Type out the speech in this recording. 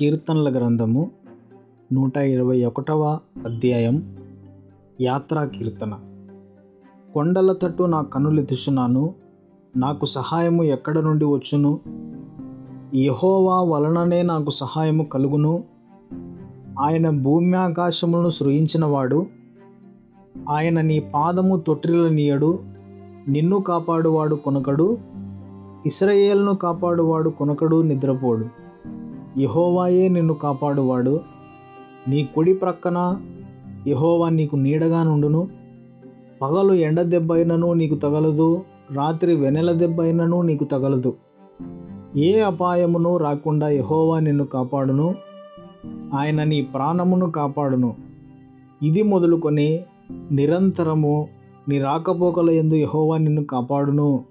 కీర్తనల గ్రంథము నూట ఇరవై ఒకటవ అధ్యాయం యాత్రా కీర్తన. కొండల తట్టు నా కన్నులెత్తుచున్నాను నాకు సహాయము ఎక్కడ నుండి వచ్చును? యహోవా వలననే నాకు సహాయము కలుగును. ఆయన భూమి ఆకాశములను సృజించినవాడు. ఆయన నీ పాదము తొట్టిల్లనీయడు నిన్ను కాపాడువాడు కొనకడు. ఇస్రయేల్ను కాపాడువాడు కొనకడు నిద్రపోడు. యెహోవాయే నిన్ను కాపాడువాడు. నీ కుడి ప్రక్కన యహోవా నీకు నీడగా నుండును. పగలు ఎండ దెబ్బ అయినను నీకు తగలదు. రాత్రి వెనెల దెబ్బ అయినను నీకు తగలదు. ఏ అపాయమును రాకుండా ఎహోవా నిన్ను కాపాడును. ఆయన నీ ప్రాణమును కాపాడును. ఇది మొదలుకొని నిరంతరము నీ రాకపోకల ఎందు ఎహోవా నిన్ను కాపాడును.